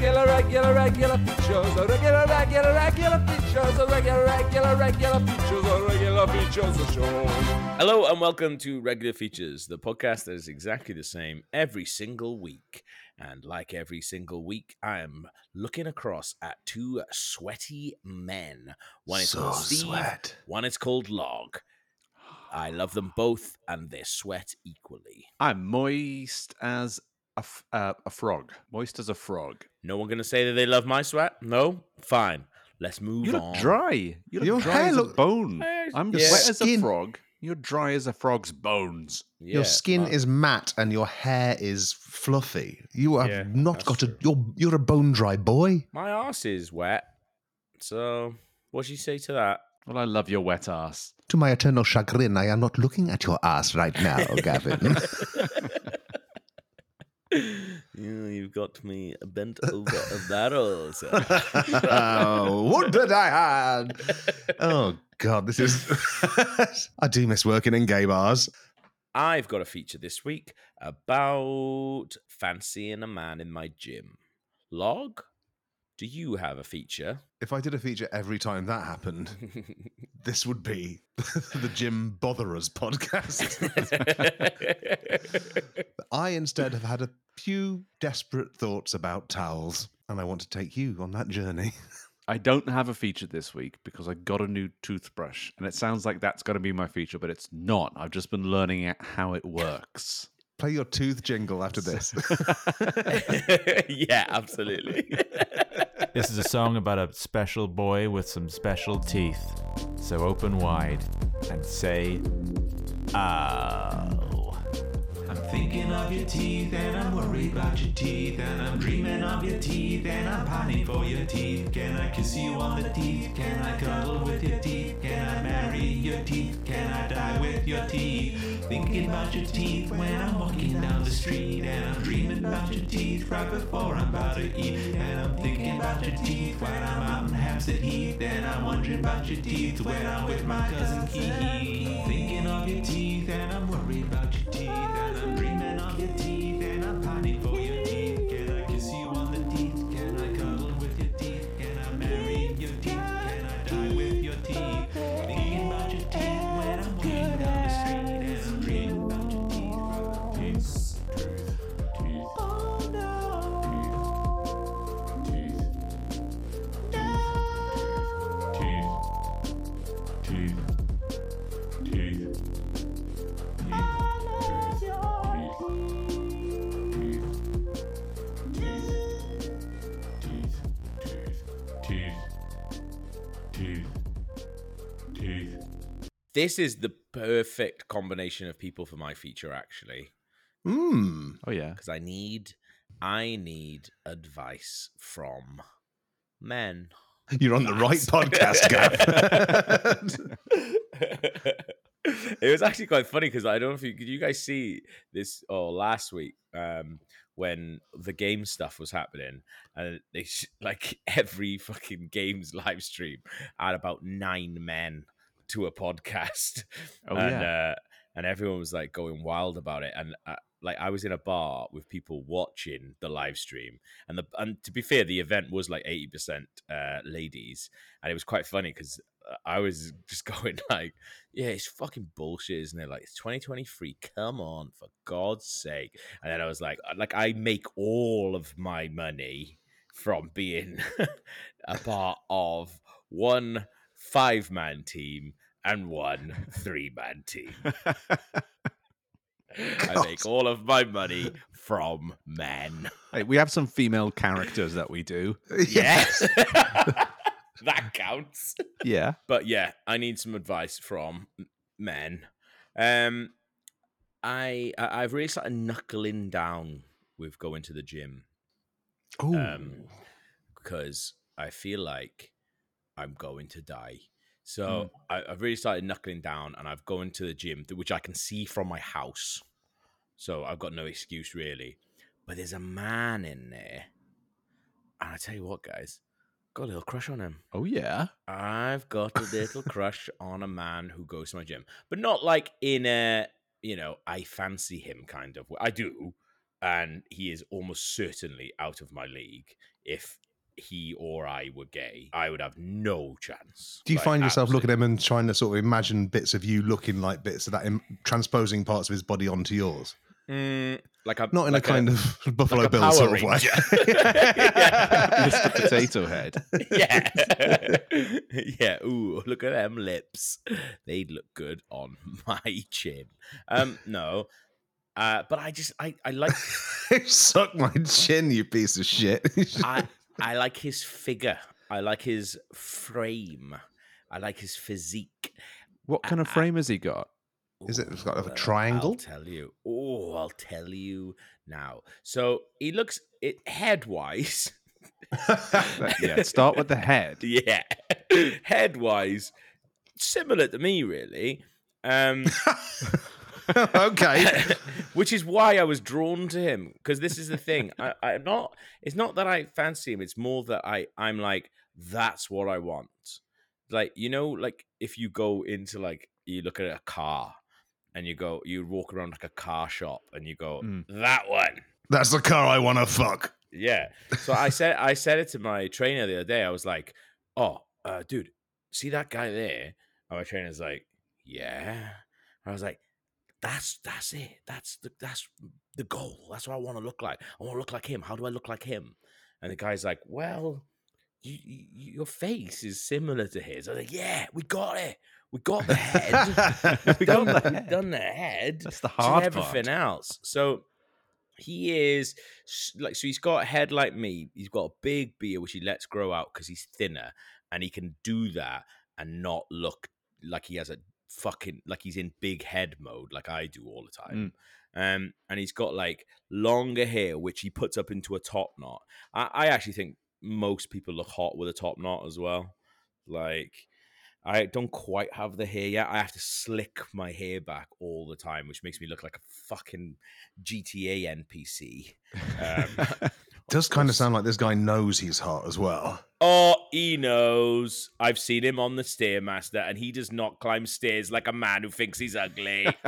regular, regular, regular features. A regular, regular, regular features. A regular, regular, regular features. A regular features. Show. Hello and welcome to Regular Features, the podcast that is exactly the same every single week. And like every single week, I am looking across at two sweaty men. One is So called Steve, sweat. one is called Log. I love them both, and they sweat equally. I'm moist as a, f- uh, a frog. Moist as a frog. No one gonna say that they love my sweat? No? Fine. Let's move You look on. dry. You look Your dry hair as look- a bone. I'm yeah. wet as a Skin- frog. You're dry as a frog's bones. Yeah, your skin well, is matte and your hair is fluffy. You have Yeah, not that's got true. a. You're you're a bone dry boy. my arse is wet. So what do you say to that? Well, I love your wet ass. To my eternal chagrin, I am not looking at your ass right now, Gavin. you, you've got me bent over a barrel. sir. oh, what did I had? Oh God, this is. I do miss working in gay bars. I've got a feature this week about fancying a man in my gym. Log, do you have a feature? If I did a feature every time that happened, this would be the Gym Botherers podcast. I instead have had a few desperate thoughts about towels, and I want to take you on that journey. I don't have a feature this week because I got a new toothbrush, and it sounds like that's going to be my feature, but it's not. I've just been learning it- how it works. Play your tooth jingle after this. yeah, absolutely. This is a song about a special boy with some special teeth. So open wide and say, "Ow." I'm thinking of your teeth and I'm worried about your teeth and I'm dreaming of your teeth and I'm pining for your teeth. Can I kiss you on the teeth? Can I cuddle with your teeth? Can I marry your teeth? Can I die with your teeth? Thinking about your teeth when I'm walking down the street and I'm dreaming about your teeth right before I'm about to eat. And I'm thinking about your teeth when I'm out in Hampstead Heath and I'm wondering about your teeth when I'm with my cousin Keith. Thinking of your teeth and I'm worried about your teeth and I'm dreaming of your teeth and I'm pining for your this is the perfect combination of people for my feature, actually, Hmm. Oh, yeah. because I need, I need advice from men. You're on the right podcast, Gav. it was actually quite funny because I don't know if you did you guys see this or last week um when the game stuff was happening and they sh- like every fucking games live stream had about nine men to a podcast Oh, and yeah. uh and everyone was like going wild about it and uh, like I was in a bar with people watching the live stream and the and to be fair the event was like 80% uh ladies and it was quite funny because I was just going like, yeah, it's fucking bullshit, isn't it? Like it's 2023. Come on, for God's sake. And then I was like, like I make all of my money from being a part of one five man team and one three man team. I make all of my money from men. Hey, we have some female characters that we do. Yes. that counts. Yeah. but yeah, I need some advice from men. Um, I I've really started knuckling down with going to the gym. Um, because I feel like I'm going to die. So hmm. I, I've really started knuckling down, and I've gone to the gym, which I can see from my house. So I've got no excuse really. But there's a man in there, and I tell you what, guys, got a little crush on him. Oh, yeah. I've got a little crush on a man who goes to my gym, but not like in a you know I fancy him kind of way. I do, and he is almost certainly out of my league. If he or I were gay, I would have no chance. Do you Like, find yourself looking at him and trying to sort of imagine bits of you looking like bits of that, im- transposing parts of his body onto yours? Mm, like a Not in like a kind of Buffalo like Bill Power sort of way. Mr. Potato Head. yeah. yeah. Ooh, look at them lips. They'd look good on my chin. Um, no. Uh, but I just I, I like Suck my chin, you piece of shit. I I like his figure. I like his frame. I like his physique. What kind of frame has he got? Is it- it's got like a triangle? I'll tell you. Oh, I'll tell you now. So he looks it head wise. yeah, start with the head. yeah, head wise, similar to me, really. Um, okay. which is why I was drawn to him because this is the thing. I, I'm not. It's not that I fancy him. It's more that I. I'm like that's what I want. Like you know, like if you go into like you look at a car and you go, you walk around like a car shop and you go Mm. that one. That's the car I want to fuck. Yeah. So I said I said it to my trainer the other day. I was like, "Oh, uh, dude, see that guy there?" And my trainer's like, "Yeah." I was like, "That's that's it. That's the that's the goal. That's what I want to look like. I want to look like him. How do I look like him?" And the guy's like, "Well, you, you, your face is similar to his." I was like, "Yeah, we got it. We got the head. We done, got the head. done the head. That's the hard everything part. else. So he is like so he's got a head like me. He's got a big beard which he lets grow out because he's thinner, and he can do that and not look like he has a fucking like he's in big head mode like I do all the time. Um, and he's got like longer hair which he puts up into a top knot. I, I actually think most people look hot with a top knot as well. Like I don't quite have the hair yet. I have to slick my hair back all the time, which makes me look like a fucking GTA NPC. Um, Does kind of sound like this guy knows he's hot as well. Oh, he knows. I've seen him on the Stairmaster, and he does not climb stairs like a man who thinks he's ugly.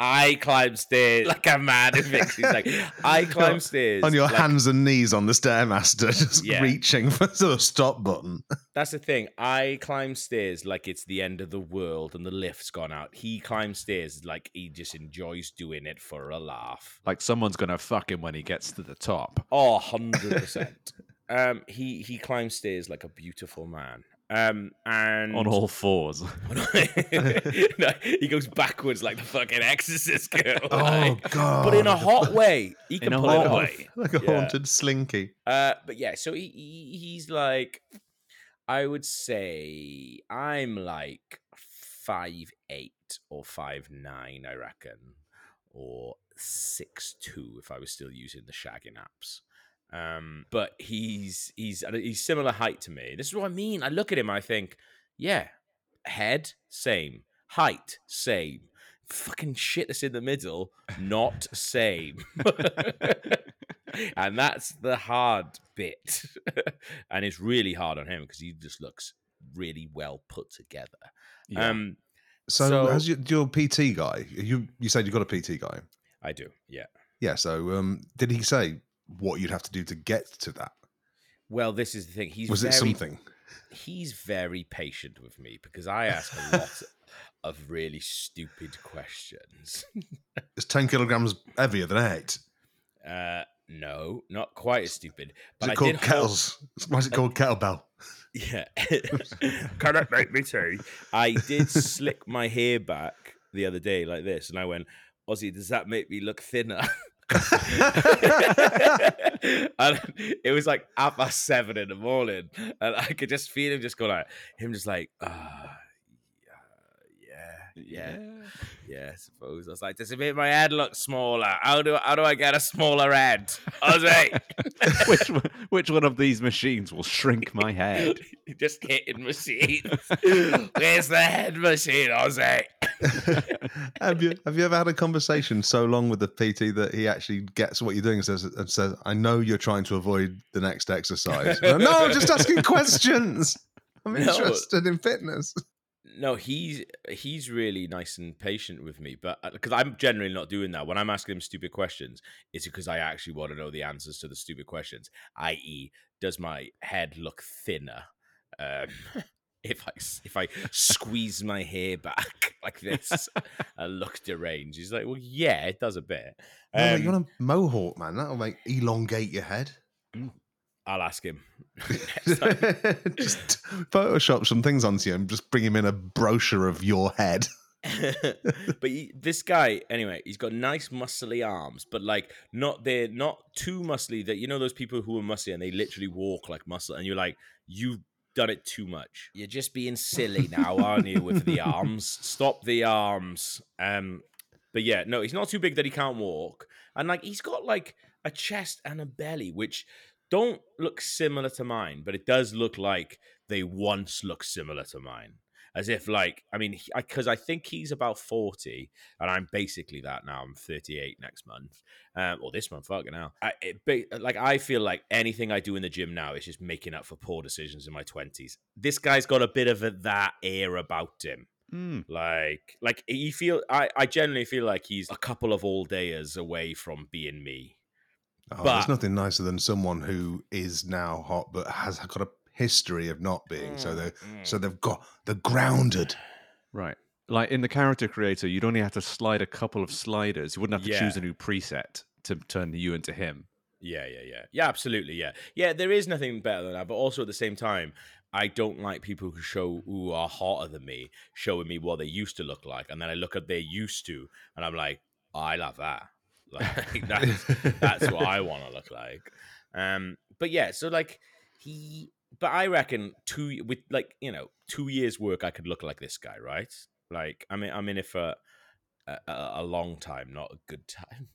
I climb stairs like a man who thinks he's like. I climb stairs on your like- hands and knees on the stairmaster, just Yeah. reaching for the stop button. That's the thing. I climb stairs like it's the end of the world and the lift's gone out. He climbs stairs like he just enjoys doing it for a laugh. Like someone's gonna fuck him when he gets to the top. Oh, 100%. Um, he, he climbs stairs like a beautiful man. Um, and On all fours. no, he goes backwards like the fucking exorcist girl. Oh god! but in a hot way. He can a pull it hot off. way. like a Yeah. haunted slinky. Uh, but yeah, so he, he he's like, I would say I'm like five eight or five nine, I reckon, or six two if I was still using the shagging apps. Um, but he's he's he's similar height to me. This is what I mean. I look at him, I think, yeah, head same, height same, fucking shit that's in the middle, not same. and that's the hard bit. and it's really hard on him because he just looks really well put together. Yeah. Um, So, So- as your, your PT guy, you you said you got a PT guy. I do, yeah. Yeah. So, um, did he say what you'd have to do to get to that? Well, this is the thing. He's Was very, it something? He's very patient with me because I ask a lot of really stupid questions. It's ten kilograms heavier than eight. Uh, no, not quite as stupid. Is it I called did hold- kettles? Why is it called kettlebell? Yeah. Can it make me tea? I did slick my hair back the other day like this, and I went, Ozzy, does that make me look thinner? and it was like half past seven in the morning, and I could just feel him just go like him, just like, ah, yeah, yeah, yeah. I suppose I was like, does it make my head look smaller? How do how do I get a smaller head? Ozzy, which one- which one of these machines will shrink my head? just hitting machines. Where's the head machine, Ozzy? Have you have you ever had a conversation so long with the PT that he actually gets what you're doing and says and says, "I know you're trying to avoid the next exercise." no, I'm just asking questions. I'm No. interested in fitness. no, he's he's really nice and patient with me, but because I'm generally not doing that when I'm asking him stupid questions, it's because I actually want to know the answers to the stupid questions. I.e., does my head look thinner? Um, if I if I squeeze my hair back like this, I look deranged. He's like, well, yeah, it does a bit. No, Um, you want a mohawk, man? That'll make elongate your head. I'll ask him. just Photoshop some things onto you and just bring him in a brochure of your head. but he, this guy, anyway, he's got nice muscly arms, but like not they're not too muscly. That you know those people who are muscly and they literally walk like muscle, and you're like, you've done it too much. You're just being silly now, aren't you? With the arms, stop the arms. Um, but yeah, no, he's not too big that he can't walk, and like he's got like a chest and a belly, which don't look similar to mine, but it does look like they once looked similar to mine as if like I mean because I, think he's about forty and I'm basically that now. I'm thirty eight next month, um, or this month. Fucking now. I, it, like I feel like anything I do in the gym now is just making up for poor decisions in my twenties. This guy's got a bit of a, that air about him. Mm. Like, like he feel. I, I generally feel like he's a couple of all dayers away from being me. Oh, But- there's nothing nicer than someone who is now hot but has got a history of not being. So they Mm, so they've got they're grounded. Right. Like in the character creator, you'd only have to slide a couple of sliders. You wouldn't have to choose a new preset to turn you into him. Yeah, yeah, yeah. Yeah, absolutely. Yeah. Yeah, there is nothing better than that. But also at the same time, I don't like people who show who are hotter than me, showing me what they used to look like. And then I look at their used to and I'm like, oh, I love that. Like that's that's what I want to look like. Um, but yeah, so like he but I reckon two with like, you know, two years work I could look like this guy, right? Like I mean I'm in it for a, a, a long time, not a good time.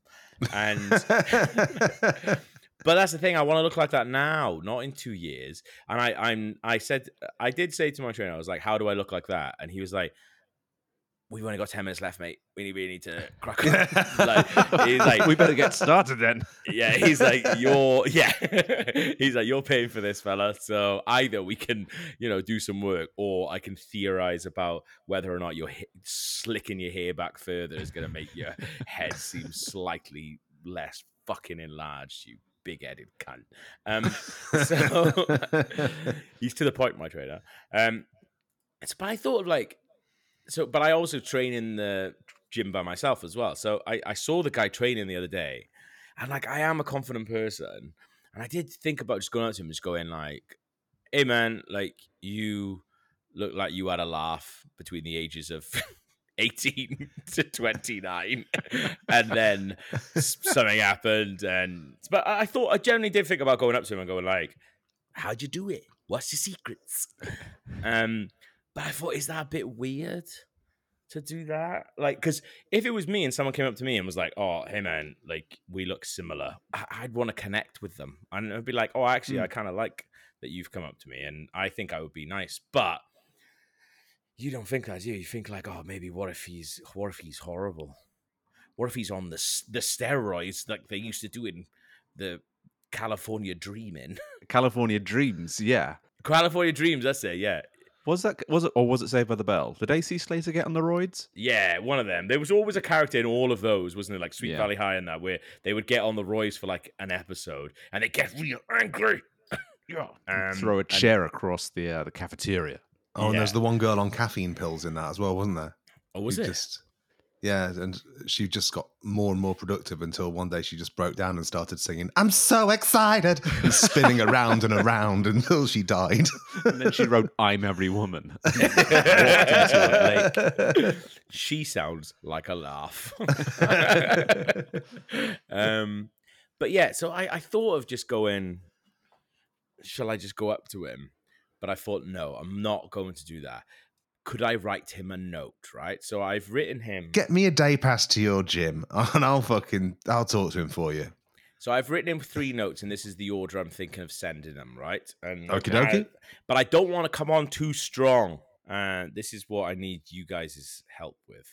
And but that's the thing. I want to look like that now, not in two years. And I, I'm, I said, I did say to my trainer, I was like, "How do I look like that?" And he was like, "We've only got ten minutes left, mate. We need, we need to crack on." like, he's like, we better get started then. yeah, he's like, you're, yeah, he's like, you're paying for this, fella. So either we can, you know, do some work, or I can theorize about whether or not your ha- slicking your hair back further is going to make your head seem slightly less fucking enlarged. You big-headed cunt. Um, so he's to the point, my trader. Um, it's, but I thought of like, so, but I also train in the gym by myself as well. So I, I saw the guy training the other day, and like I am a confident person, and I did think about just going up to him, just going like, "Hey man, like you look like you had a laugh between the ages of." 18 to 29 and then something happened and but i I thought i generally did think about going up to him and going like how'd you do it what's your secrets um but i thought is that a bit weird to do that like because if it was me and someone came up to me and was like oh hey man like we look similar I- i'd want to connect with them and i'd be like oh actually hmm. i kind of like that you've come up to me and i think i would be nice but you don't think that, do you? You think like, oh, maybe what if he's what if he's horrible? What if he's on the the steroids like they used to do in the California Dreaming? California Dreams, yeah. California Dreams, that's it. Yeah, Was that was it or was it Saved by the Bell? Did AC Slater get on the roids? yeah, one of them. There was always a character in all of those, wasn't it? Like Sweet Yeah. Valley High and that, where they would get on the roids for like an episode and they get real angry. yeah, um, Throw a and- chair across the uh, the cafeteria. Oh, and Yeah. there's the one girl on caffeine pills in that as well, wasn't there? Oh, was Who it? Just, yeah, and she just got more and more productive until one day she just broke down and started singing, I'm so excited, and spinning around and around until she died. And then she wrote I'm Every Woman. Walked into a lake. she sounds like a laugh. um, but yeah, so I, I thought of just going, shall I just go up to him? But I thought, no, I'm not going to do that. Could I write him a note, right? So I've written him. Get me a day pass to your gym and I'll fucking, I'll talk to him for you. So I've written him three notes, and this is the order I'm thinking of sending them, right? And Okie dokie. But I don't want to come on too strong. And this is what I need you guys' help with.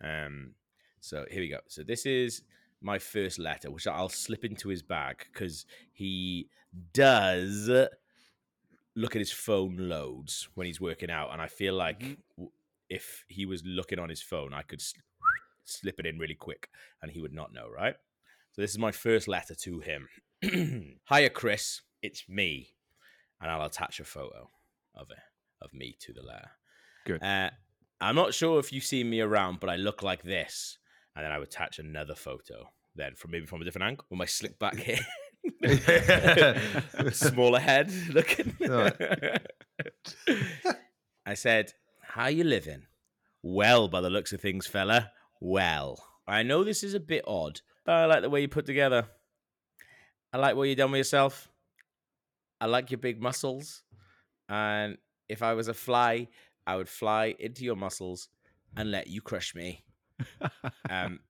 Um, so here we go. So this is my first letter, which I'll slip into his bag because he does look at his phone loads when he's working out, and I feel like Mhm. if he was looking on his phone, I could s- slip it in really quick, and he would not know, right? So this is my first letter to him. Hiya, Chris. It's me, and I'll attach a photo of it of me to the letter. Good. Uh, I'm not sure if you've seen me around, but I look like this, and then I would attach another photo. Then from maybe from a different angle with my slick back hair. smaller head looking. I said, "How you living?" Well, by the looks of things, fella. Well, I know this is a bit odd, but I like the way you put together. I like what you've done with yourself. I like your big muscles, and if I was a fly, I would fly into your muscles and let you crush me. Um,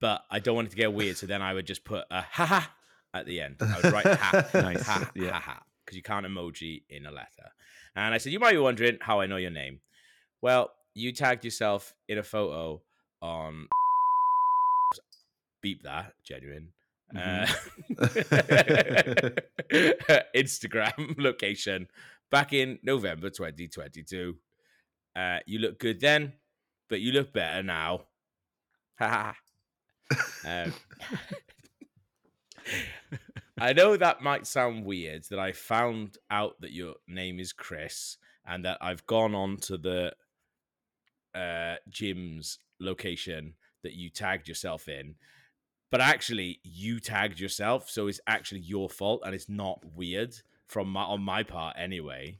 but I don't want it to get weird, so then I would just put a ha ha at the end. I would write ha Nice, ha yeah. ha ha because you can't emoji in a letter. And I said, you might be wondering how I know your name. Well, you tagged yourself in a photo on beep that genuine. Uh, Instagram location back in November 2022. Uh, you look good then, but you look better now. Ha ha. Um, I know that might sound weird that I found out that your name is Chris and that I've gone on to the uh, gym's location that you tagged yourself in, but actually you tagged yourself, so it's actually your fault and it's not weird from my on my part anyway.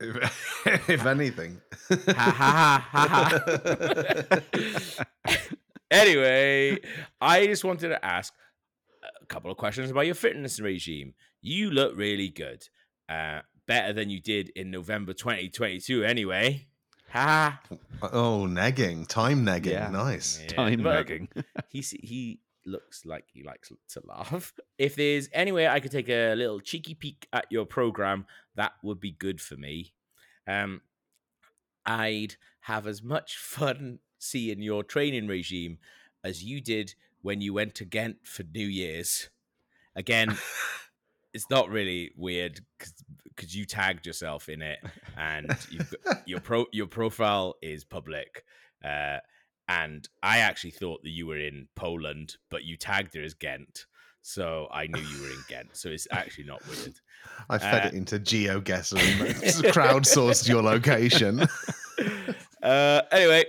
if, if anything. Ha ha ha ha ha. anyway, I just wanted to ask a couple of questions about your fitness regime. You look really good. Uh, better than you did in November 2022, anyway. Ha. oh, negging, time negging, Yeah. nice. Yeah, Time but nagging. He he looks like he likes to laugh. If there's any way I could take a little cheeky peek at your program, that would be good for me. Um, I'd have as much fun seeing your training regime as you did when you went to Ghent for New Year's. Again, it's not really weird because you tagged yourself in it, and you've got, your pro your profile is public. Uh, and I actually thought that you were in Poland, but you tagged it as Ghent, so I knew you were in Ghent. So it's actually not weird. I fed Uh, it into GeoGuessr and crowdsourced your location. uh, anyway,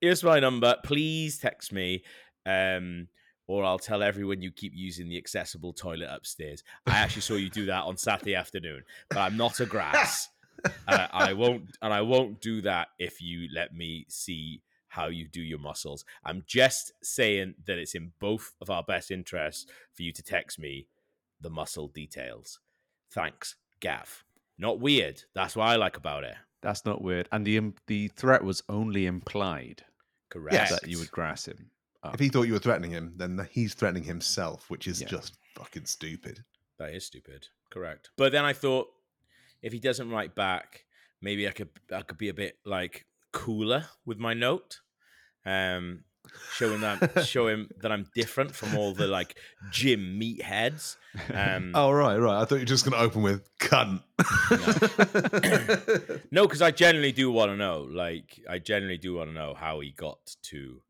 here's my number. Please text me, um, or I'll tell everyone you keep using the accessible toilet upstairs. I actually saw you do that on Saturday afternoon, but I'm not a grass. I won't, and I won't do that if you let me see how you do your muscles. I'm just saying that it's in both of our best interests for you to text me the muscle details. Thanks, Gav. Not weird. That's what I like about it. That's not weird. And the im- the threat was only implied Correct. Yes. that you would grass him. Up. if he thought you were threatening him, then he's threatening himself, which is Yeah. just fucking stupid. That is stupid. Correct. But then I thought if he doesn't write back, maybe I could I could be a bit like cooler with my note. Um showing that show him that I'm different from all the like gym meatheads. Um Oh right, right. I thought you were just going to open with cunt. no, because I generally do want to know. Like I generally do want to know how he got to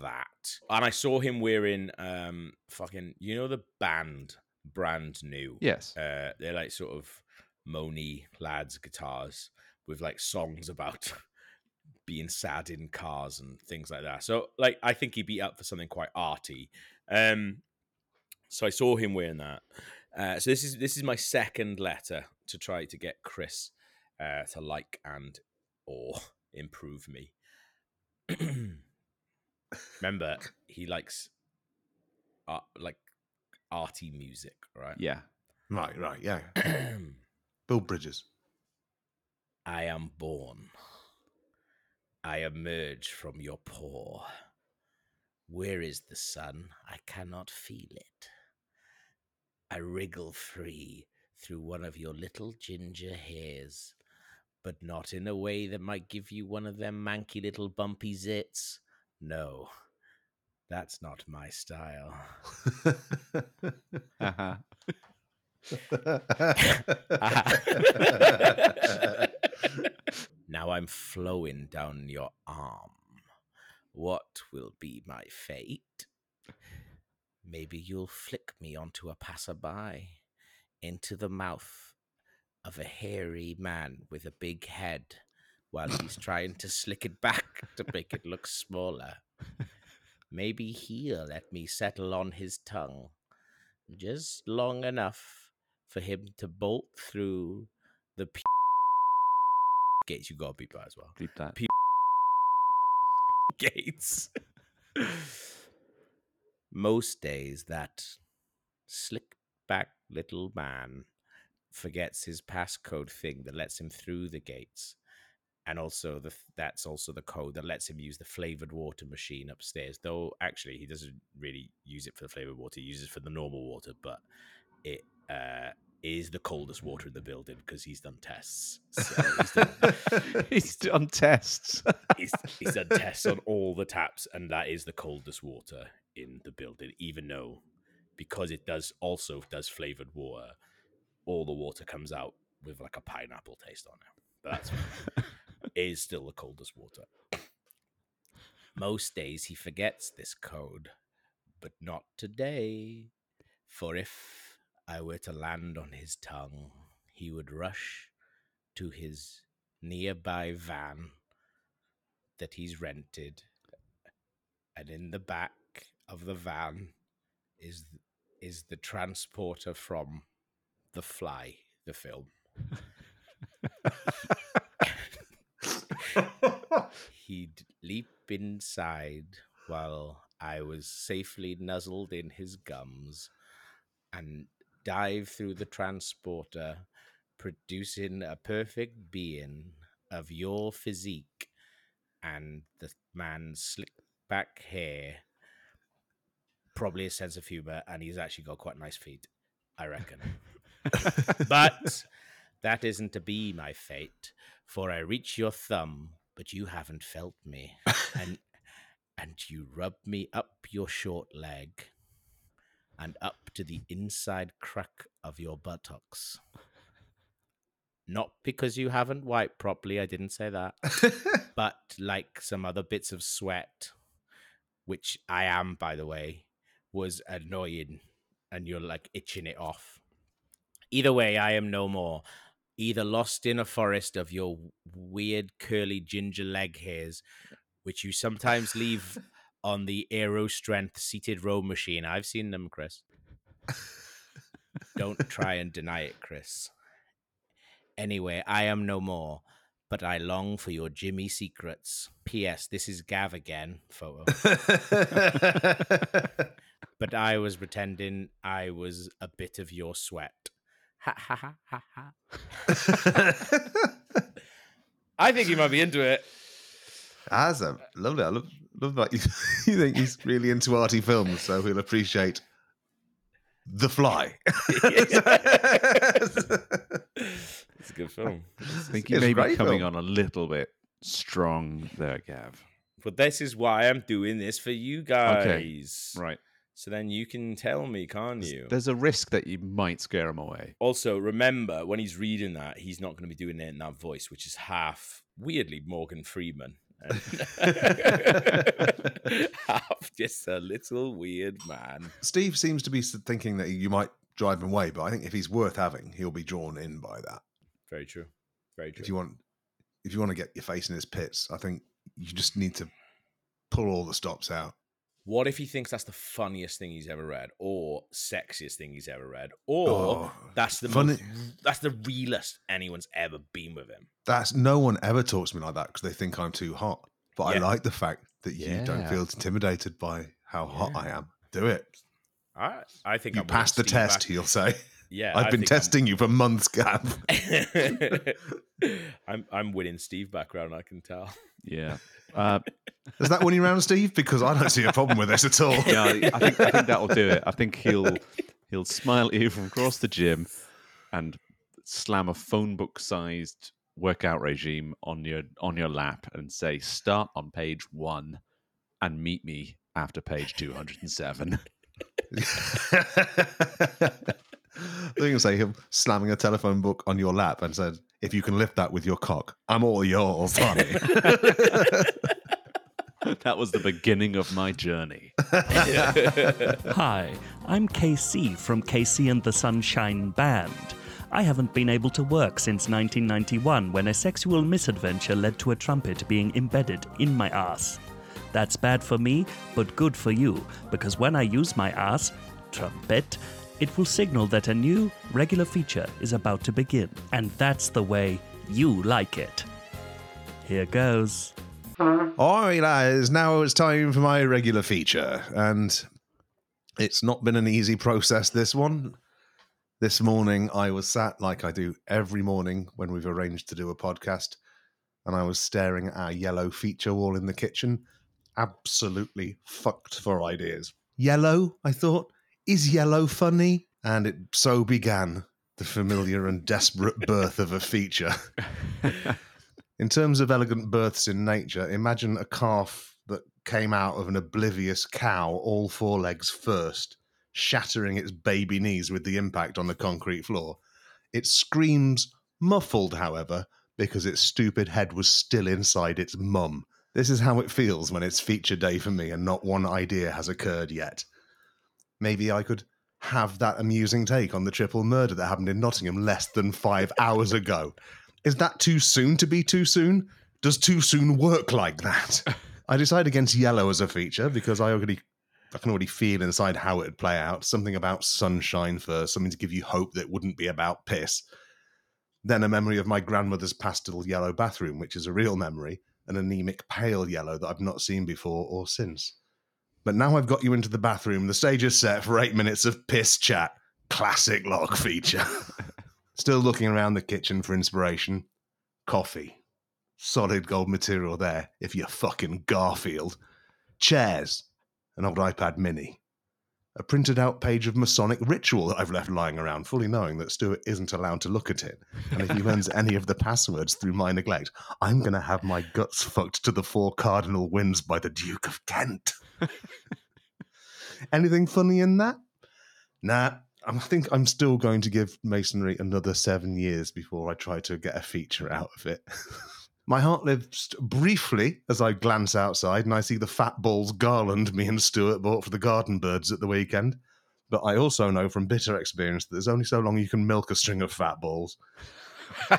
that. And I saw him wearing um fucking you know the band brand new. yes. uh, they're like sort of moany lads guitars with like songs about being sad in cars and things like that. So like I think he'd be up for something quite arty. Um so I saw him wearing that. Uh, so this is this is my second letter to try to get Chris uh, to like and or improve me. Remember, he likes art, like arty music, right? Yeah. right, right, yeah. Bill Bridges. I am born. I emerge from your paw. Where is the sun? I cannot feel it. I wriggle free through one of your little ginger hairs, but not in a way that might give you one of them manky little bumpy zits. No, that's not my style. Uh-huh. now I'm flowing down your arm. What will be my fate? Maybe you'll flick me onto a passerby, into the mouth of a hairy man with a big head, while he's trying to slick it back to make it look smaller. Maybe he'll let me settle on his tongue, just long enough for him to bolt through the p- gates. You gotta beep that as well. Keep that. Pe- gates. Most days, that slick back little man forgets his passcode thing that lets him through the gates. And also, the that's also the code that lets him use the flavored water machine upstairs. Though, actually, he doesn't really use it for the flavored water; he uses it for the normal water. But it uh, is the coldest water in the building because he's done tests. So he's done, He's done tests. he's, he's done tests on all the taps, and that is the coldest water in the building. Even though, because it does also does flavored water, all the water comes out with like a pineapple taste on it. But that's is still the coldest water. Most days he forgets this code, but not today. For if I were to land on his tongue, he would rush to his nearby van that he's rented, and in the back of the van is is the transporter from The Fly, the film. He'd leap inside while I was safely nuzzled in his gums and dive through the transporter, producing a perfect being of your physique and the man's slick back hair, probably a sense of humor, and he's actually got quite nice feet, I reckon. but that isn't to be my fate, for I reach your thumb, but you haven't felt me, and and you rub me up your short leg, and up to the inside crack of your buttocks. Not because you haven't wiped properly, I didn't say that, but like some other bits of sweat, which I am, by the way, was annoying, and you're like itching it off. Either way, I am no more. Either lost in a forest of your weird curly ginger leg hairs, which you sometimes leave on the Hammer Strength seated row machine. I've seen them, Chris. Don't try and deny it, Chris. Anyway, I am no more, but I long for your Jimmy secrets. P.S. This is Gav again. Photo. but I was pretending I was a bit of your sweat. Ha ha ha ha ha. I think he might be into it. Azam, lovely. I love, love that you, you think he's really into arty films, so he'll appreciate The Fly. It's a good film. I think you It's a may be coming film. on a little bit strong there, Gav. But this is why I'm doing this for you guys. Right. So then you can tell me, can't you? There's a risk that you might scare him away. Also, remember when he's reading that, he's not going to be doing it in that voice, which is half weirdly Morgan Freeman. half just a little weird man. Steve seems to be thinking that you might drive him away, but I think if he's worth having, he'll be drawn in by that. Very true. Very true. If you want, if you want to get your face in his pits, I think you just need to pull all the stops out. What if he thinks that's the funniest thing he's ever read, or sexiest thing he's ever read, or Oh, that's the funny- most, that's the realest anyone's ever been with him? That's no one ever talks to me like that because they think I'm too hot. But I like the fact that you don't feel intimidated by how hot I am. Do it. I, I think You I'm passed the Steve test, back. he'll say yeah, I've I been testing I'm... you for months, Gav. I'm I'm winning Steve background. I can tell. Yeah. Uh, Is that winning round, Steve? Because I don't see a problem with this at all. Yeah, I think, I think that'll do it. I think he'll he'll smile at you from across the gym and slam a phone book sized workout regime on your on your lap and say start on page one and meet me after page 207 say him slamming a telephone book on your lap and said, "If you can lift that with your cock, I'm all yours, honey." that was the beginning of my journey. Hi, I'm KC from KC and the Sunshine Band. I haven't been able to work since 1991 when a sexual misadventure led to a trumpet being embedded in my ass. That's bad for me, but good for you, because when I use my ass, trumpet, it will signal that a new, regular feature is about to begin. And that's the way you like it. Here goes. All right, guys, now it's time for my regular feature. And it's not been an easy process, this one. This morning, I was sat like I do every morning when we've arranged to do a podcast, and I was staring at our yellow feature wall in the kitchen, absolutely fucked for ideas. Yellow, I thought, is yellow funny? And it so began the familiar and desperate birth of a feature. In terms of elegant births in nature, imagine a calf that came out of an oblivious cow, all four legs first, shattering its baby knees with the impact on the concrete floor. It screams muffled, however, because its stupid head was still inside its mum. This is how it feels when it's feature day for me and not one idea has occurred yet. Maybe I could have that amusing take on the triple murder that happened in Nottingham less than five hours ago. Is that too soon to be too soon? Does too soon work like that? I decide against yellow as a feature because I already I can already feel inside how it'd play out. Something about sunshine first, something to give you hope that wouldn't be about piss. Then a memory of my grandmother's pastel yellow bathroom, which is a real memory, an anemic pale yellow that I've not seen before or since. But now I've got you into the bathroom, the stage is set for eight minutes of piss chat. Classic log feature. Still looking around the kitchen for inspiration. Coffee. Solid gold material there, if you're fucking Garfield. Chairs. An old iPad mini. A printed out page of Masonic ritual that I've left lying around, fully knowing that Stuart isn't allowed to look at it. And if he learns any of the passwords through my neglect, I'm going to have my guts fucked to the four cardinal winds by the Duke of Kent. Anything funny in that? Nah, I think I'm still going to give Masonry another seven years before I try to get a feature out of it. My heart lives briefly as I glance outside and I see the fat balls garland me and Stuart bought for the garden birds at the weekend. But I also know from bitter experience that there's only so long you can milk a string of fat balls.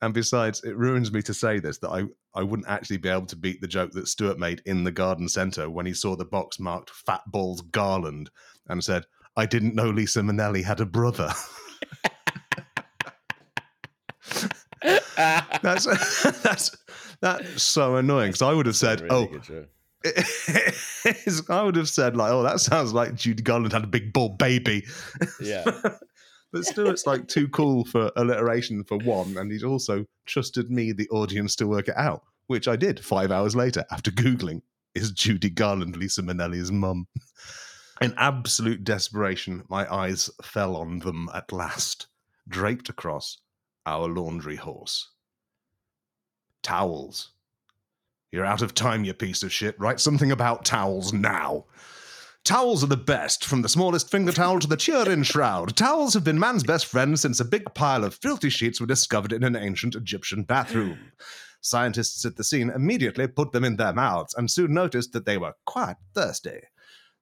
and besides, it ruins me to say this that I, I wouldn't actually be able to beat the joke that Stuart made in the garden centre when he saw the box marked Fat Balls Garland and said, I didn't know Liza Minnelli had a brother. that's that's that's so annoying because I would have said, Really "Oh, good joke. it's- I would have said like, oh, that sounds like Judy Garland had a big bull baby." Yeah. but still, it's like too cool for alliteration for one, and he's also trusted me, the audience, to work it out, which I did five hours later after googling is Judy Garland Liza Minnelli's mum. In absolute desperation, my eyes fell on them at last, draped across our laundry horse. Towels. You're out of time, you piece of shit. Write something about towels now. Towels are the best, from the smallest finger towel to the Turin shroud. Towels have been man's best friend since a big pile of filthy sheets were discovered in an ancient Egyptian bathroom. Scientists at the scene immediately put them in their mouths and soon noticed that they were quite thirsty.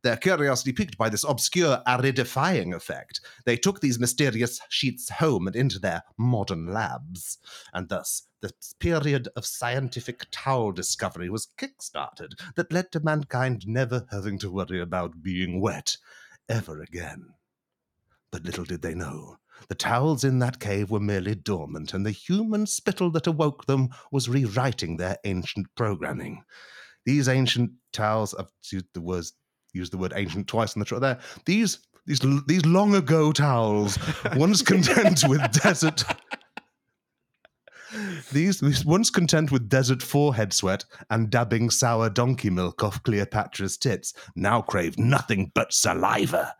Their curiosity piqued by this obscure aridifying effect, they took these mysterious sheets home and into their modern labs. And thus, the period of scientific towel discovery was kick-started that led to mankind never having to worry about being wet ever again. But little did they know, the towels in that cave were merely dormant, and the human spittle that awoke them was rewriting their ancient programming. These ancient towels, used the words used the word ancient twice in the trot there. These these these long ago towels, once content with desert. These, these once content with desert forehead sweat and dabbing sour donkey milk off Cleopatra's tits, now crave nothing but saliva.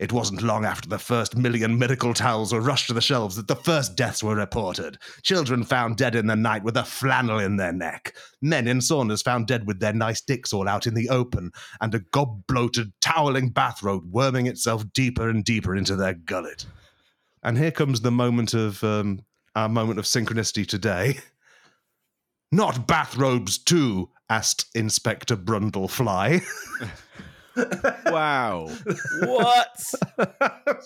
It wasn't long after the first million miracle towels were rushed to the shelves that the first deaths were reported. Children found dead in the night with a flannel in their neck. Men in saunas found dead with their nice dicks all out in the open, and a gob bloated, toweling bathrobe worming itself deeper and deeper into their gullet. And here comes the moment of um, our moment of synchronicity today. Not bathrobes too, asked Inspector Brundlefly. Wow. What?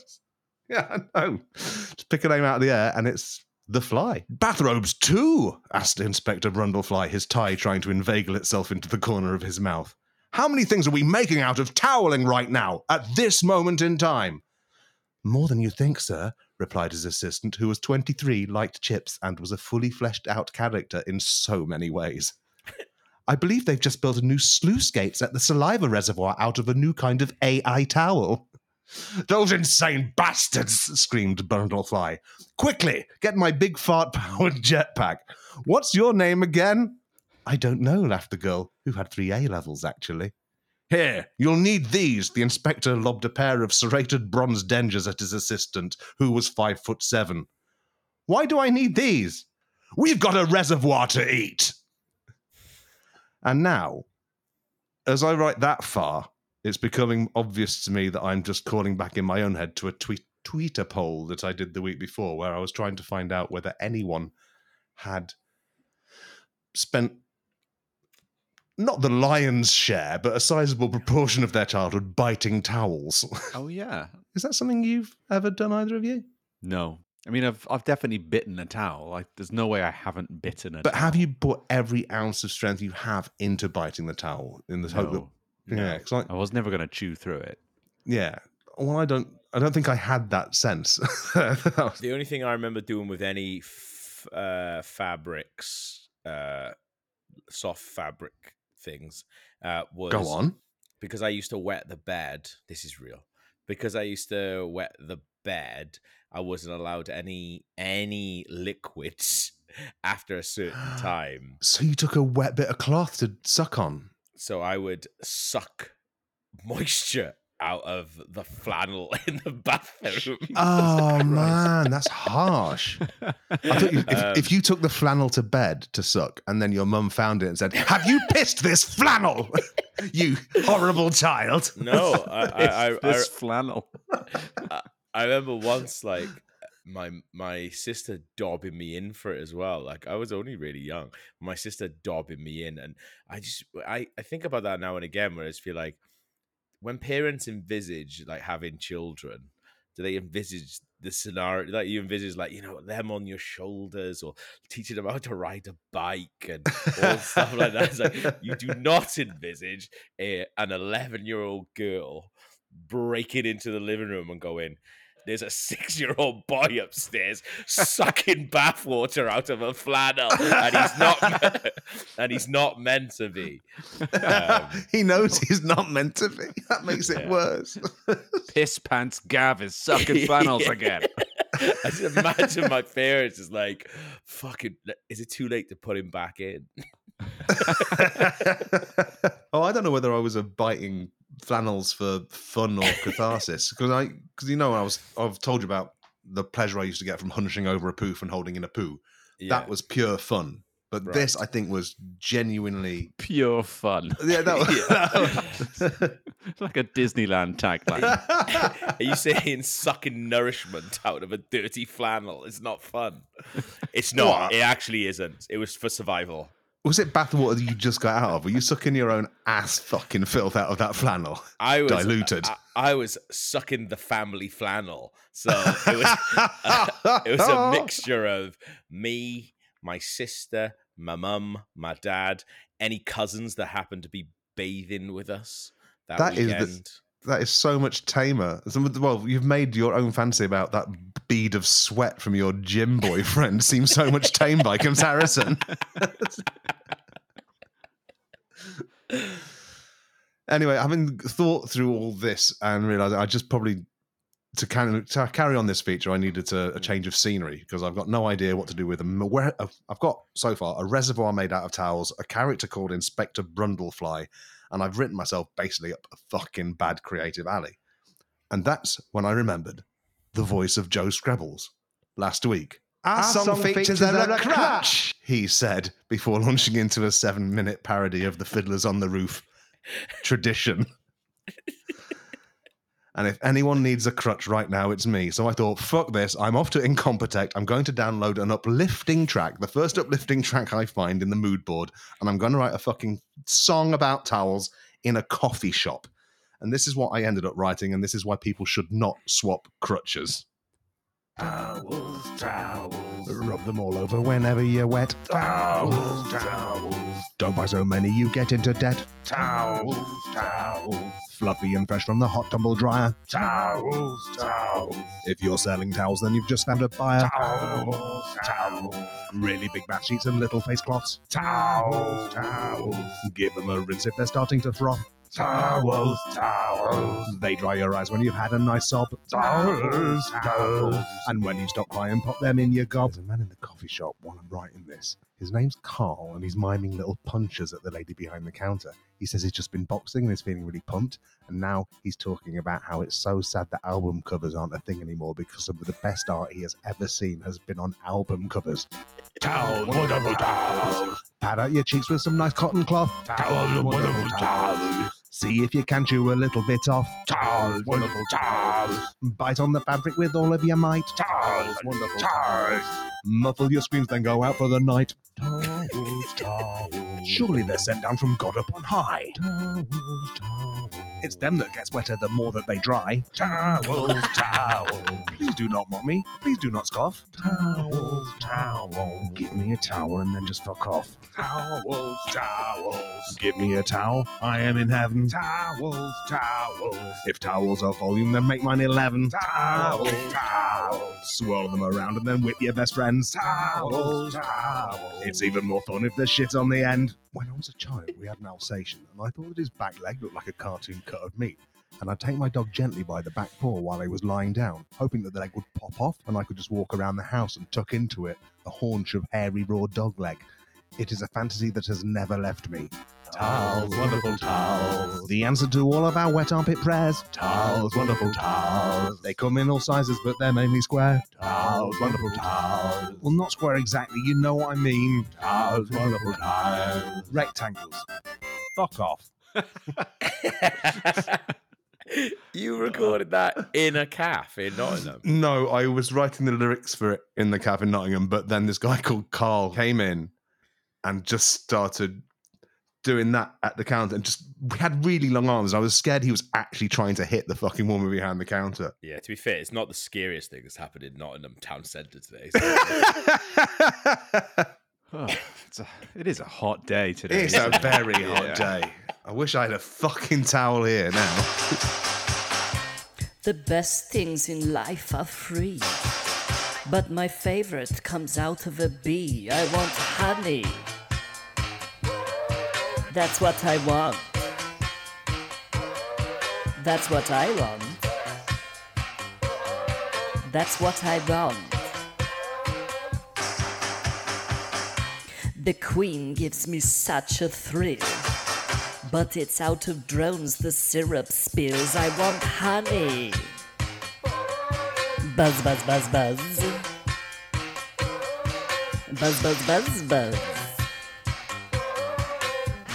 yeah, I know. Just pick a name out of the air, and it's the fly. Bathrobes too? asked Inspector Brundlefly, his tie trying to inveigle itself into the corner of his mouth. How many things are we making out of toweling right now, at this moment in time? More than you think, sir, replied his assistant, who was 23, liked chips, and was a fully fleshed out character in so many ways. I believe they've just built a new sluice gates at the saliva reservoir out of a new kind of AI towel. Those insane bastards! screamed Brundlefly. Quickly, get my big fart powered jetpack. What's your name again? I don't know, laughed the girl, who had three A levels, actually. Here, you'll need these. The inspector lobbed a pair of serrated bronze dangers at his assistant, who was five foot seven. Why do I need these? We've got a reservoir to eat. And now, as I write that far, it's becoming obvious to me that I'm just calling back in my own head to a tweet Twitter poll that I did the week before, where I was trying to find out whether anyone had spent not the lion's share, but a sizable proportion of their childhood biting towels. Oh yeah. Is that something you've ever done, either of you? No. I mean, I've I've definitely bitten a towel. Like, there's no way I haven't bitten a. But have you put every ounce of strength you have into biting the towel in the hope that No, yeah, no. 'cause I- I was never going to chew through it. yeah. Well, I don't. I don't think I had that sense. That The only thing I remember doing with any f- uh, fabrics, uh, soft fabric things, uh, was Go on. because I used to wet the bed. This is real. Because I used to wet the bed, I wasn't allowed any any liquids after a certain time. So you took a wet bit of cloth to suck on. So I would suck moisture out of the flannel in the bathroom. Oh man, that's harsh. I thought you, if, Um, if you took the flannel to bed to suck, and then your mum found it and said, "Have you pissed this flannel, you horrible child?" No, I, I, I, I, this flannel. I remember once like my my sister dobbing me in for it as well. Like I was only really young. My sister dobbing me in, and I just I I think about that now and again, where I just feel like when parents envisage like having children, do they envisage the scenario like you envisage like you know them on your shoulders or teaching them how to ride a bike and all stuff like that? It's like you do not envisage a, an eleven year old girl breaking into the living room and going, there's a six year old boy upstairs sucking bathwater out of a flannel and he's not and he's not meant to be. Um, he knows he's not meant to be. That makes it Yeah. worse. Piss pants Gav is sucking flannels again. I just imagine my parents is like, fucking, is it too late to put him back in? oh, I don't know whether I was a biting flannels for fun or catharsis because I because you know I was I've told you about the pleasure I used to get from hunching over a poof and holding in a poo. Yeah. That was pure fun. But this I think was genuinely Pure fun. yeah that was, like a Disneyland tagline. Are you saying sucking nourishment out of a dirty flannel is not fun? It's not. What? It actually isn't. It was for survival. Was it bathwater that you just got out of? Were you sucking your own ass fucking filth out of that flannel? I was Diluted. I, I was sucking the family flannel, so it was uh, it was a mixture of me, my sister, my mum, my dad, any cousins that happened to be bathing with us that, that is the, that is so much tamer. Some of the- Well, you've made your own fancy about that bead of sweat from your gym boyfriend seem so much tame by comparison. anyway, having thought through all this and realized I just probably to to carry on this feature, I needed to, a change of scenery because I've got no idea what to do with them. Where I've got so far a reservoir made out of towels, a character called Inspector Brundlefly, and I've written myself basically up a fucking bad creative alley. And that's when I remembered the voice of Joe Scrabbles last week. Our, Our song, song features, features a, a crutch, he said before launching into a seven minute parody of the Fiddlers on the Roof tradition. and if anyone needs a crutch right now, it's me. So I thought, fuck this. I'm off to Incompetech. I'm going to download an uplifting track, the first uplifting track I find in the mood board. And I'm going to write a fucking song about towels in a coffee shop. And this is what I ended up writing. And this is why people should not swap crutches. Towels, towels, Rub them all over whenever you're wet. towels, towels, Don't buy so many, you get into debt. towels, towels, Fluffy and fresh from the hot tumble dryer. towels, towels, If you're selling towels, then you've just found a buyer. towels, towels, Really big bath sheets and little face cloths. towels, towels, Give them a rinse if they're starting to froth. Towels, towels, They dry your eyes when you've had a nice sob. towels, towels. And when you stop crying, pop them in your gob. There's a man in the coffee shop while I'm writing this. His name's Carl, and he's miming little punches at the lady behind the counter. He says he's just been boxing and is feeling really pumped. And now he's talking about how it's so sad that album covers aren't a thing anymore because some of the best art he has ever seen has been on album covers. Towels, wonderful towels, Pad out your cheeks with some nice cotton cloth. towels, wonderful towels, See if you can chew a little bit off. towels, wonderful towels, Bite on the fabric with all of your might. towels, wonderful Muffle your screams, then go out for the night. towels, towels, Surely they're sent down from God upon high. towels, towels, It's them that gets wetter the more that they dry. towels, towels, Please do not mock me. Please do not scoff. towels, towels, Give me a towel and then just fuck off. towels, towels, Give me a towel. I am in heaven. towels, towels, If towels are volume, then make mine 11. towels, towels, Swirl them around and then whip your best friends. towels, towels. It's even more fun if there's shit on the end. When I was a child, we had an Alsatian, and I thought that his back leg looked like a cartoon cut of meat. And I'd take my dog gently by the back paw while he was lying down, hoping that the leg would pop off and I could just walk around the house and tuck into it a haunch of hairy raw dog leg. It is a fantasy that has never left me. Towels, wonderful towels, The answer to all of our wet armpit prayers. towels, wonderful towels, They come in all sizes, but they're mainly square. towels, wonderful towels, Well, not square exactly, you know what I mean. towels, wonderful towels. Rectangles. Fuck off. you recorded that in a calf in Nottingham. No, I was writing the lyrics for it in the cafe in Nottingham, but then this guy called Carl came in and just started doing that at the counter and just we had really long arms. I was scared he was actually trying to hit the fucking woman behind the counter. Yeah, to be fair, it's not the scariest thing that's happened in Nottingham town centre today. Oh, it's a, it is a hot day today. it's a isn't it? very Yeah. hot day. I wish I had a fucking towel here now. The best things in life are free. But my favorite comes out of a bee. I want honey. That's what I want. That's what I want. That's what I want. The queen gives me such a thrill. But it's out of drones the syrup spills. I want honey. Buzz, buzz, buzz, buzz. Buzz, buzz, buzz, buzz.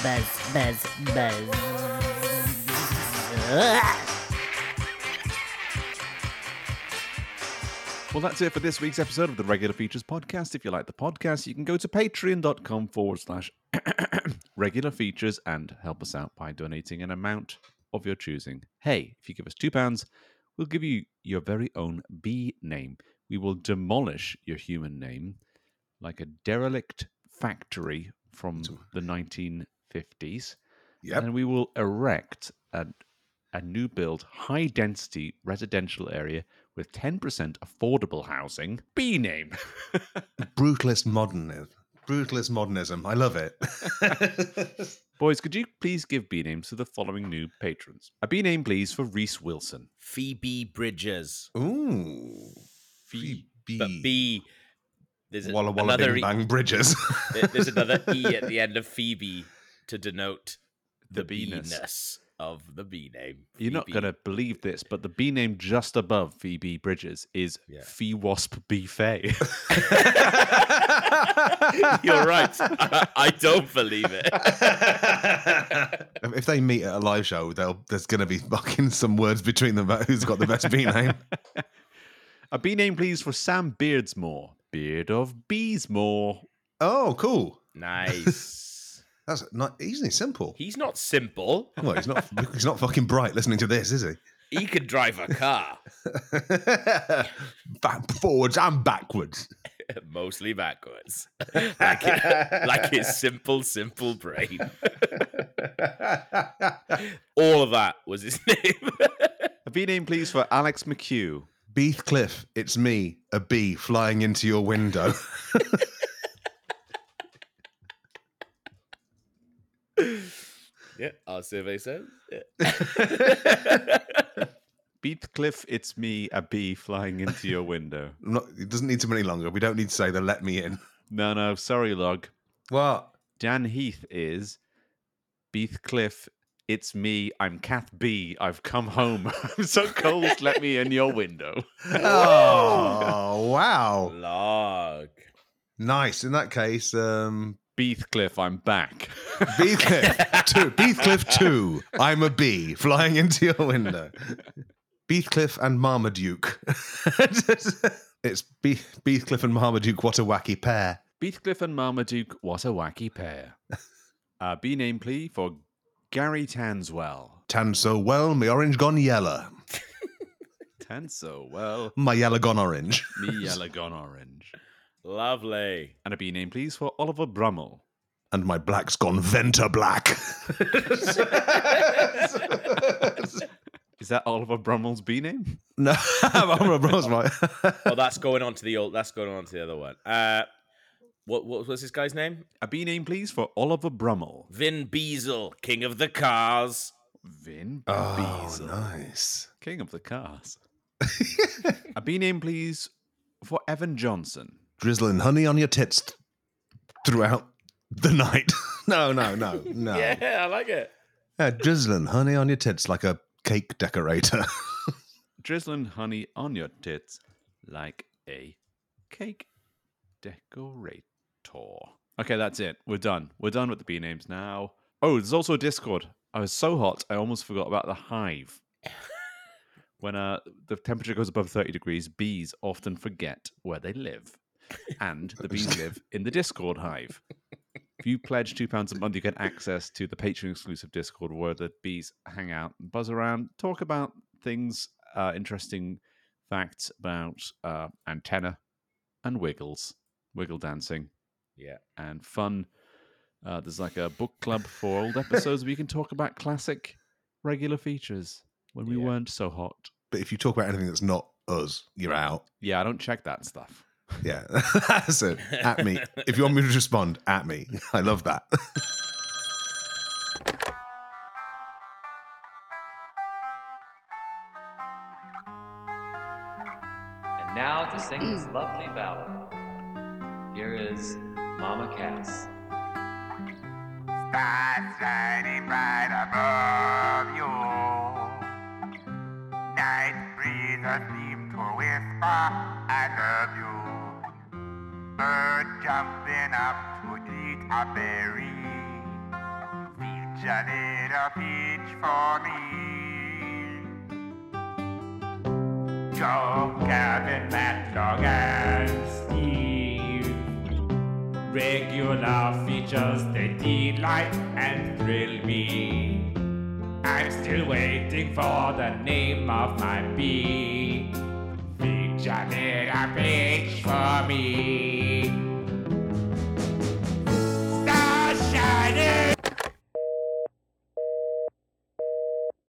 Buzz, buzz, buzz. Well, that's it for this week's episode of the Regular Features Podcast. If you like the podcast, you can go to patreon.com forward slash regular features and help us out by donating an amount of your choosing. Hey, if you give us £2, we'll give you your very own bee name. We will demolish your human name like a derelict factory from the 1950s. Yep. And we will erect a, a new build, high density residential area with 10% affordable housing. B name. Brutalist modernism. Brutalist modernism. I love it. Boys, could you please give B names to the following new patrons? A B name, please, for Reese Wilson. Phoebe Bridges. Ooh. Phoebe. But B, there's a- Walla Walla another Bing e- Bang Bridges. there's another E at the end of Phoebe to denote The the beeness. beeness. of the B name. You're not going to believe this, but the bee name just above Phoebe Bridges is Yeah. Fee Wasp Bee Fay. You're right. I, I don't believe it. If if they meet at a live show, they'll, there's going to be fucking some words between them about who's got the best bee name. A bee name, please, for Sam Beardsmore. Beard of Beesmore. Oh, cool. Nice. That's not easily simple. He's not simple. Well, he's not. he's not fucking bright listening to this, is he? He could drive a car, Back, forwards and backwards. mostly backwards, like, it, like his simple, simple brain. All of that was his name. A bee name, please, for Alex McHugh. Beathcliff, it's me, a bee flying into your window. Yeah, our survey says. Yeah. Beathcliff, it's me, a bee flying into your window. Not, it doesn't need to be any longer. We don't need to say the let me in. No, no, sorry, log. What? Dan Heath is Beathcliff, it's me, I'm Kath B. I've come home. I'm so cold, let me in your window. Oh, wow. Log. Nice. In that case, um, Beathcliff, I'm back. Beathcliff two. Beathcliff two. I'm a bee flying into your window. Beathcliff and Marmaduke. it's Be- Beathcliff and Marmaduke. What a wacky pair. Beathcliff and Marmaduke, what a wacky pair. Uh, B name plea for Gary Tanswell. Tan so well, me orange gone yellow. Tan so well, My yellow gone orange. me yellow gone orange. Lovely. And a B name please for Oliver Brummel. And my black's gone Vantablack. Is that Oliver Brummel's B name? no, I'm right. Oh, that's going on to the old. That's going on to the other one. Uh, what what was this guy's name? A B name please for Oliver Brummel. Vin Diesel, king of the cars. Vin Oh, Diesel, nice. king of the cars. a B name please for Evan Johnson. Drizzling honey on your tits th- throughout the night. no, no, no, no. Yeah, I like it. Yeah, drizzling honey on your tits like a cake decorator. Drizzling honey on your tits like a cake decorator. Okay, that's it. We're done. We're done with the B names now. Oh, there's also a Discord. I was so hot, I almost forgot about the hive. when uh, the temperature goes above 30 degrees, bees often forget where they live. And the bees live in the Discord hive. If you pledge £2 a month, you get access to the Patreon exclusive Discord where the bees hang out, buzz around, talk about things, uh, interesting facts about uh, antenna and wiggles, wiggle dancing, Yeah. and fun. Uh, there's like a book club for old episodes where you can talk about classic regular features when we Yeah. weren't so hot. but if you talk about anything that's not us, you're out. Yeah, I don't check that stuff. Yeah, that's it. At me. If you want me to respond, at me. I love that. And now to sing this lovely ballad. Here is Mama Cass. Stars shining bright above you. Night breezes seem to whisper, I love you. Bird jumping up to eat a berry. Feed a little peach for me. Joe, Kevin, Matt, Dog, and Steve. Regular features, they delight and thrill me. I'm still waiting for the name of my bee. Feature little peach for me.